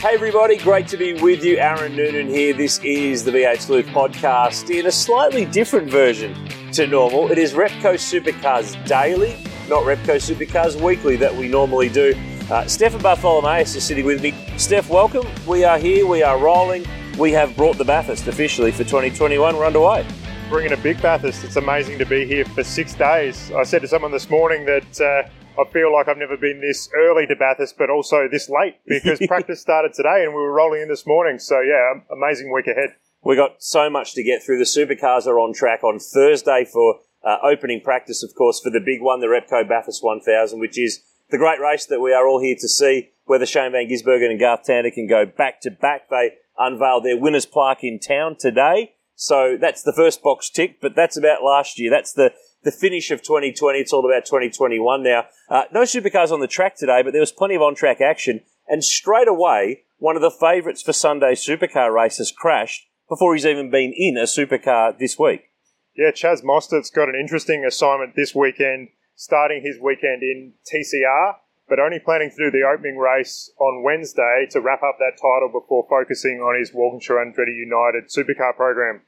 Hey everybody, great to be with you. Aaron Noonan here. This is the V8 Sleuth podcast in a slightly different version to normal. It is Repco Supercars Daily, not Repco Supercars Weekly that we normally do. Uh, Stefan Bartholomaeus is sitting with me. Steph, welcome. We are here, we are rolling. We have brought the Bathurst officially for 2021. We're underway. Bringing a big Bathurst. It's amazing to be here for six days. I said to someone this morning that. Uh, I feel like I've never been this early to Bathurst, but also this late because practice started today and we were rolling in this morning. So yeah, amazing week ahead. We got so much to get through. The supercars are on track on Thursday for uh, opening practice, of course, for the big one, the Repco Bathurst 1000, which is the great race that we are all here to see. Whether Shane Van Gisbergen and Garth Tander can go back to back. They unveiled their winners' plaque in town today. So that's the first box tick, but that's about last year. That's the the finish of 2020. It's all about 2021 now. Uh, no supercars on the track today, but there was plenty of on track action. And straight away, one of the favourites for Sunday's supercar races crashed before he's even been in a supercar this week. Yeah, Chaz Mostert's got an interesting assignment this weekend, starting his weekend in TCR, but only planning to do the opening race on Wednesday to wrap up that title before focusing on his Walkinshaw Andretti United supercar program.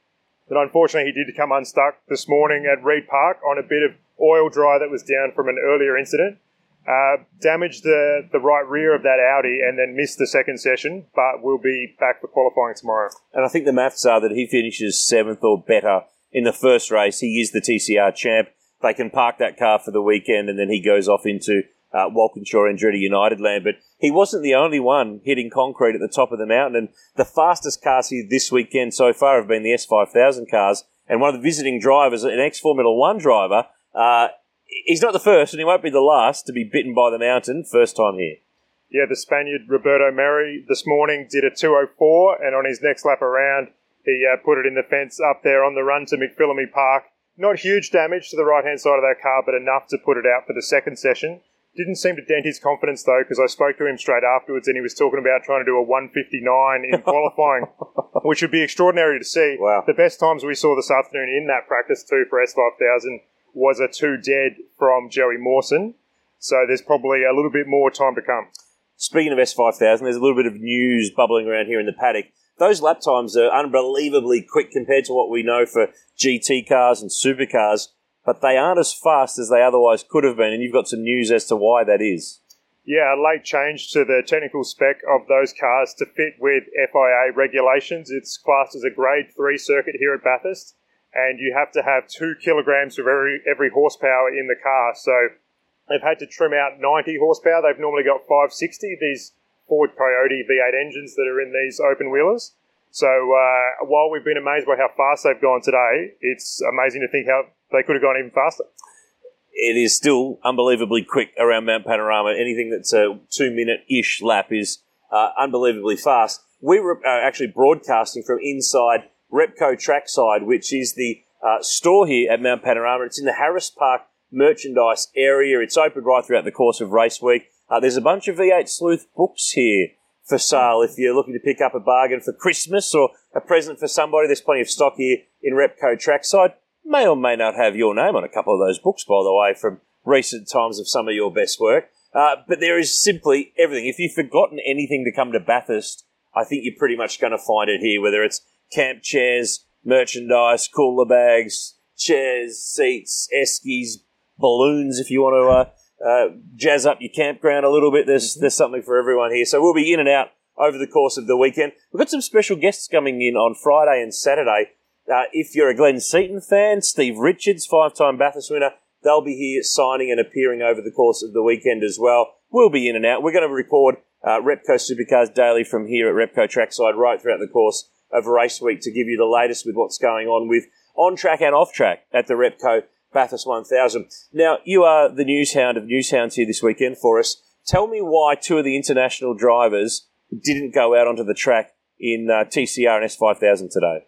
But unfortunately, he did come unstuck this morning at Reid Park on a bit of oil dry that was down from an earlier incident. Uh, damaged the, the right rear of that Audi and then missed the second session, but will be back for qualifying tomorrow. And I think the maths are that he finishes seventh or better in the first race. He is the TCR champ. They can park that car for the weekend and then he goes off into uh, Walkinshaw Andretti United land. But he wasn't the only one hitting concrete at the top of the mountain. And the fastest cars here this weekend so far have been the S5000 cars. And one of the visiting drivers, an ex Formula One driver, uh, he's not the first and he won't be the last to be bitten by the mountain. First time here. Yeah, the Spaniard Roberto Merhi this morning did a 204, and on his next lap around, he uh, put it in the fence up there on the run to McPhillamy Park. Not huge damage to the right hand side of that car, but enough to put it out for the second session. Didn't seem to dent his confidence though, because I spoke to him straight afterwards, and he was talking about trying to do a 159 in qualifying, which would be extraordinary to see. Wow. The best times we saw this afternoon in that practice too for S5000 was a two dead from Joey Mawson. So there's probably a little bit more time to come. Speaking of S5000, there's a little bit of news bubbling around here in the paddock. Those lap times are unbelievably quick compared to what we know for GT cars and supercars but they aren't as fast as they otherwise could have been, and you've got some news as to why that is. Yeah, a late change to the technical spec of those cars to fit with FIA regulations. It's classed as a grade three circuit here at Bathurst, and you have to have two kilograms of every, every horsepower in the car. So they've had to trim out 90 horsepower. They've normally got 560, these Ford Coyote V8 engines that are in these open wheelers. So uh, while we've been amazed by how fast they've gone today, it's amazing to think how they could have gone even faster. It is still unbelievably quick around Mount Panorama. Anything that's a two minute ish lap is uh, unbelievably fast. We were uh, actually broadcasting from inside Repco Trackside, which is the uh, store here at Mount Panorama. It's in the Harris Park merchandise area. It's open right throughout the course of race week. Uh, there's a bunch of V8 Sleuth books here for sale if you're looking to pick up a bargain for Christmas or a present for somebody. There's plenty of stock here in Repco Trackside may or may not have your name on a couple of those books, by the way, from recent times of some of your best work. Uh, but there is simply everything. If you've forgotten anything to come to Bathurst, I think you're pretty much going to find it here, whether it's camp chairs, merchandise, cooler bags, chairs, seats, eskies, balloons, if you want to uh, uh, jazz up your campground a little bit. There's, there's something for everyone here. So we'll be in and out over the course of the weekend. We've got some special guests coming in on Friday and Saturday. Uh, if you're a Glenn Seton fan, Steve Richards, five time Bathurst winner, they'll be here signing and appearing over the course of the weekend as well. We'll be in and out. We're going to record uh, Repco Supercars daily from here at Repco Trackside right throughout the course of race week to give you the latest with what's going on with on track and off track at the Repco Bathurst 1000. Now, you are the news hound of news hounds here this weekend for us. Tell me why two of the international drivers didn't go out onto the track in uh, TCR and S5000 today.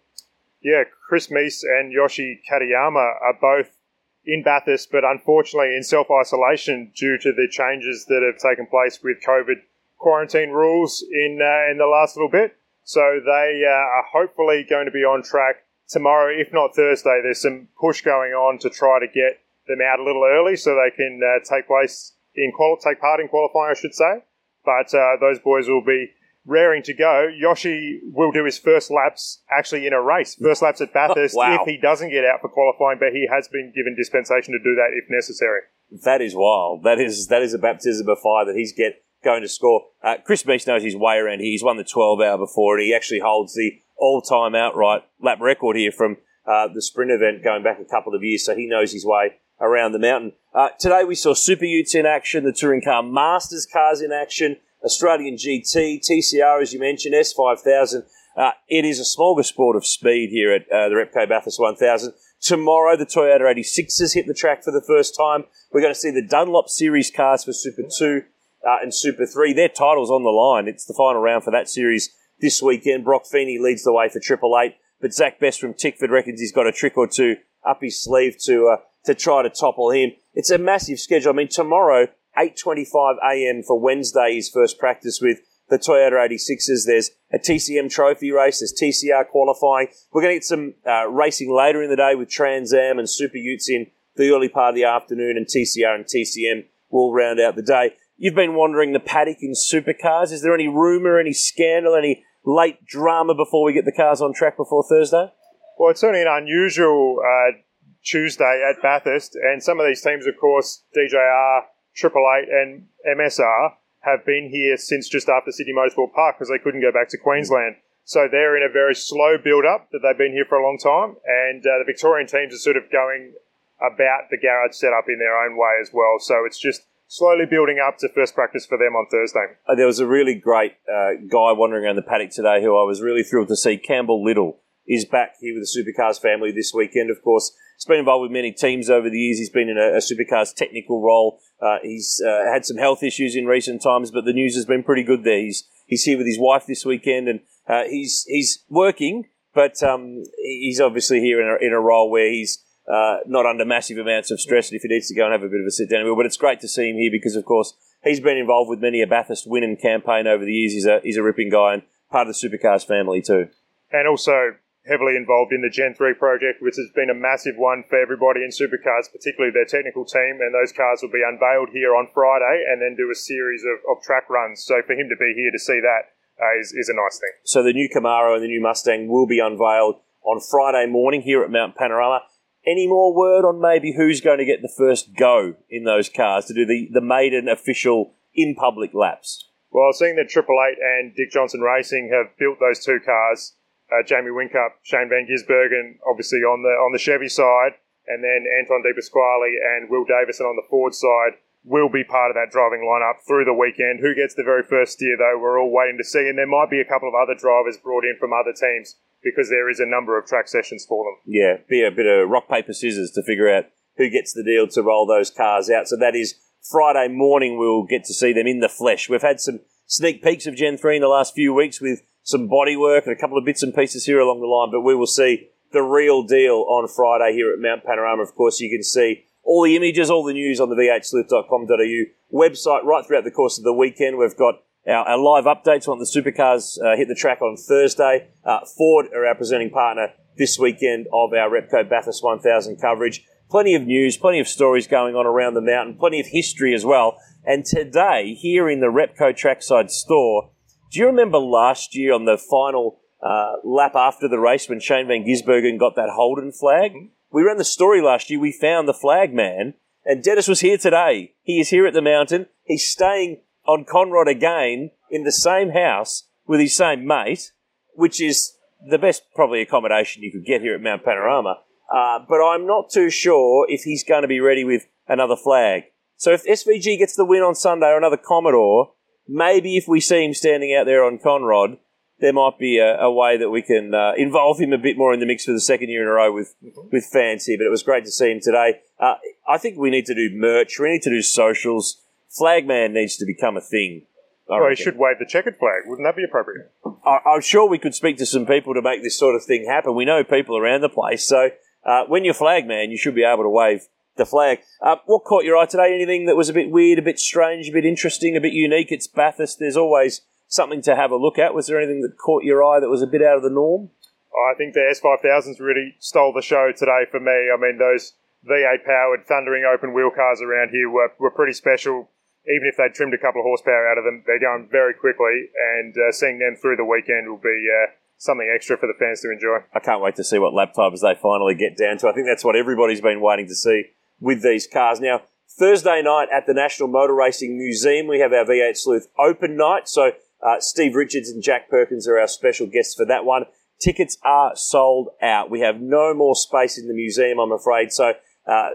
Yeah, Chris Mies and Yoshi Katayama are both in Bathurst, but unfortunately in self isolation due to the changes that have taken place with COVID quarantine rules in uh, in the last little bit. So they uh, are hopefully going to be on track tomorrow, if not Thursday. There's some push going on to try to get them out a little early so they can uh, take place in quali- take part in qualifying, I should say. But uh, those boys will be raring to go. Yoshi will do his first laps actually in a race, first laps at Bathurst Wow. if he doesn't get out for qualifying, but he has been given dispensation to do that if necessary. That is wild. That is that is a baptism of fire that he's get going to score. Uh, Chris Mies knows his way around here. He's won the 12 hour before, and he actually holds the all time outright lap record here from uh, the sprint event going back a couple of years. So he knows his way around the mountain. Uh, today we saw Super Utes in action, the Touring Car Masters cars in action, Australian GT, TCR as you mentioned, S5000. Uh, it is a smorgasbord of speed here at uh, the Repco Bathurst 1000. Tomorrow, the Toyota 86s hit the track for the first time. We're going to see the Dunlop Series cars for Super 2 uh, and Super 3. Their title's on the line. It's the final round for that series this weekend. Brock Feeney leads the way for Triple Eight, but Zak Best from Tickford reckons he's got a trick or two up his sleeve to uh, to try to topple him. It's a massive schedule. I mean, tomorrow, 8.25 a.m. for Wednesday's first practice with the Toyota 86s. There's a TCM trophy race. There's TCR qualifying. We're going to get some uh, racing later in the day with Trans Am and Super Utes in the early part of the afternoon, and TCR and TCM will round out the day. You've been wandering the paddock in supercars. Is there any rumour, any scandal, any late drama before we get the cars on track before Thursday? Well, it's certainly an unusual uh, Tuesday at Bathurst, and some of these teams, of course, DJR, Triple Eight, and MSR, have been here since just after Sydney Motorsport Park because they couldn't go back to Queensland. So they're in a very slow build up that they've been here for a long time, and uh, the Victorian teams are sort of going about the garage setup in their own way as well. So it's just slowly building up to first practice for them on Thursday. Uh, there was a really great uh, guy wandering around the paddock today who I was really thrilled to see. Campbell Little is back here with the Supercars family this weekend. Of course, he's been involved with many teams over the years. He's been in a, a Supercars technical role. Uh, he's uh, had some health issues in recent times, but the news has been pretty good there. He's he's here with his wife this weekend, and uh, he's he's working, but um, he's obviously here in a, in a role where he's uh, not under massive amounts of stress. And if he needs to go and have a bit of a sit down. But it's great to see him here because, of course, he's been involved with many a Bathurst win and campaign over the years. He's a he's a ripping guy and part of the Supercars family too. and also heavily involved in the Gen 3 project, which has been a massive one for everybody in supercars, particularly their technical team. And those cars will be unveiled here on Friday and then do a series of, of track runs. So for him to be here to see that uh, is is a nice thing. So the new Camaro and the new Mustang will be unveiled on Friday morning here at Mount Panorama. Any more word on maybe who's going to get the first go in those cars to do the, the maiden official in public laps? Well, seeing that Triple Eight and Dick Johnson Racing have built those two cars, uh, Jamie Whincup, Shane Van Gisbergen, obviously on the on the Chevy side, and then Anton De Pasquale and Will Davison on the Ford side will be part of that driving lineup through the weekend. Who gets the very first steer, though, we're all waiting to see, and there might be a couple of other drivers brought in from other teams because there is a number of track sessions for them. Yeah, be a bit of rock, paper, scissors to figure out who gets the deal to roll those cars out. So that is Friday morning. We'll get to see them in the flesh. We've had some sneak peeks of Gen 3 in the last few weeks with some body work and a couple of bits and pieces here along the line, but we will see the real deal on Friday here at Mount Panorama. Of course, you can see all the images, all the news on the v8sleuth.com.au website right throughout the course of the weekend. We've got our, our live updates on the supercars uh, hit the track on Thursday. Uh, Ford are our presenting partner this weekend of our Repco Bathurst 1000 coverage. Plenty of news, plenty of stories going on around the mountain, plenty of history as well. And today, here in the Repco Trackside store, do you remember last year on the final uh, lap after the race when Shane Van Gisbergen got that Holden flag? We ran the story last year. We found the flag man, and Dennis was here today. He is here at the mountain. He's staying on Conrod again in the same house with his same mate, which is the best probably accommodation you could get here at Mount Panorama. Uh, but I'm not too sure if he's going to be ready with another flag. So if SVG gets the win on Sunday or another Commodore, maybe if we see him standing out there on Conrod, there might be a, a way that we can uh, involve him a bit more in the mix for the second year in a row with, with fans here. But it was great to see him today. Uh, I think we need to do merch. We need to do socials Flagman needs to become a thing. I Well, he should wave the checkered flag. Wouldn't that be appropriate? I, I'm sure we could speak to some people to make this sort of thing happen. We know people around the place, so uh, when you're flag man, you should be able to wave the flag. Uh, what caught your eye today? Anything that was a bit weird, a bit strange, a bit interesting, a bit unique? It's Bathurst. There's always something to have a look at. Was there anything that caught your eye that was a bit out of the norm? I think the S5000s really stole the show today for me. I mean, those V8 powered thundering open wheel cars around here were, were pretty special. Even if they'd trimmed a couple of horsepower out of them, they're going very quickly, and uh, seeing them through the weekend will be uh, something extra for the fans to enjoy. I can't wait to see what lap times they finally get down to. I think that's what everybody's been waiting to see with these cars. Now, Thursday night at the National Motor Racing Museum, we have our V8 Sleuth open night. So, uh, Steve Richards and Jack Perkins are our special guests for that one. Tickets are sold out. We have no more space in the museum, I'm afraid. So, uh,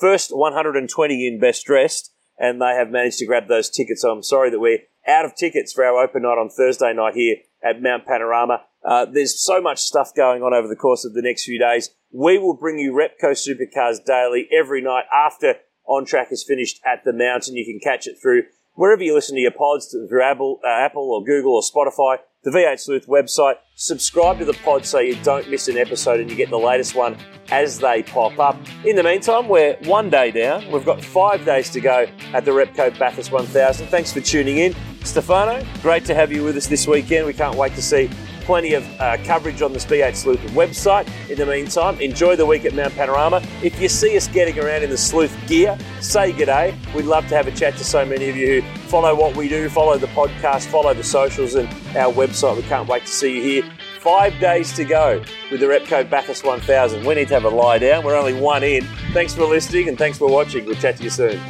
first 120 in best dressed, and they have managed to grab those tickets. So, I'm sorry that we're out of tickets for our open night on Thursday night here at Mount Panorama. Uh, there's so much stuff going on over the course of the next few days. We will bring you Repco Supercars daily every night after On Track is finished at the mountain. You can catch it through wherever you listen to your pods, through Apple, uh, Apple or Google or Spotify, the V8 Sleuth website. Subscribe to the pod so you don't miss an episode and you get the latest one as they pop up. In the meantime, we're one day down. We've got five days to go at the Repco Bathurst 1000. Thanks for tuning in. Stefano, great to have you with us this weekend. We can't wait to see plenty of uh, coverage on the V8 Sleuth website. In the meantime, enjoy the week at Mount Panorama. If you see us getting around in the Sleuth gear, say g'day. We'd love to have a chat to so many of you who follow what we do, follow the podcast, follow the socials and our website. We can't wait to see you here. Five days to go with the Repco Bathurst 1000. We need to have a lie down. We're only one in. Thanks for listening and thanks for watching. We'll chat to you soon.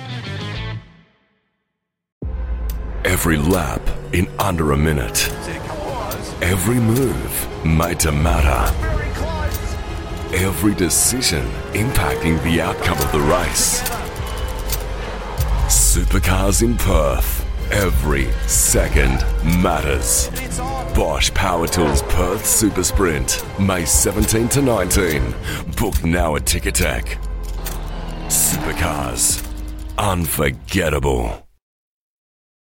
Every lap in under a minute. Every move made to matter. Every decision impacting the outcome of the race. Supercars in Perth. Every second matters. Bosch Power Tools Perth Super Sprint, May 17 to 19. Book now at Ticketek. Supercars. Unforgettable.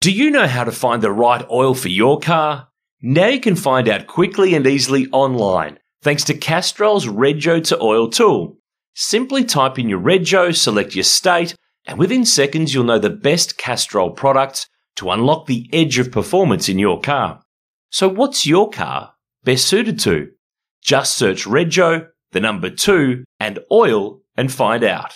Do you know how to find the right oil for your car? Now you can find out quickly and easily online thanks to Castrol's Rego to Oil tool. Simply type in your Rego, select your state, and within seconds you'll know the best Castrol products to unlock the edge of performance in your car. So what's your car best suited to? Just search Rego, the number two, and oil and find out.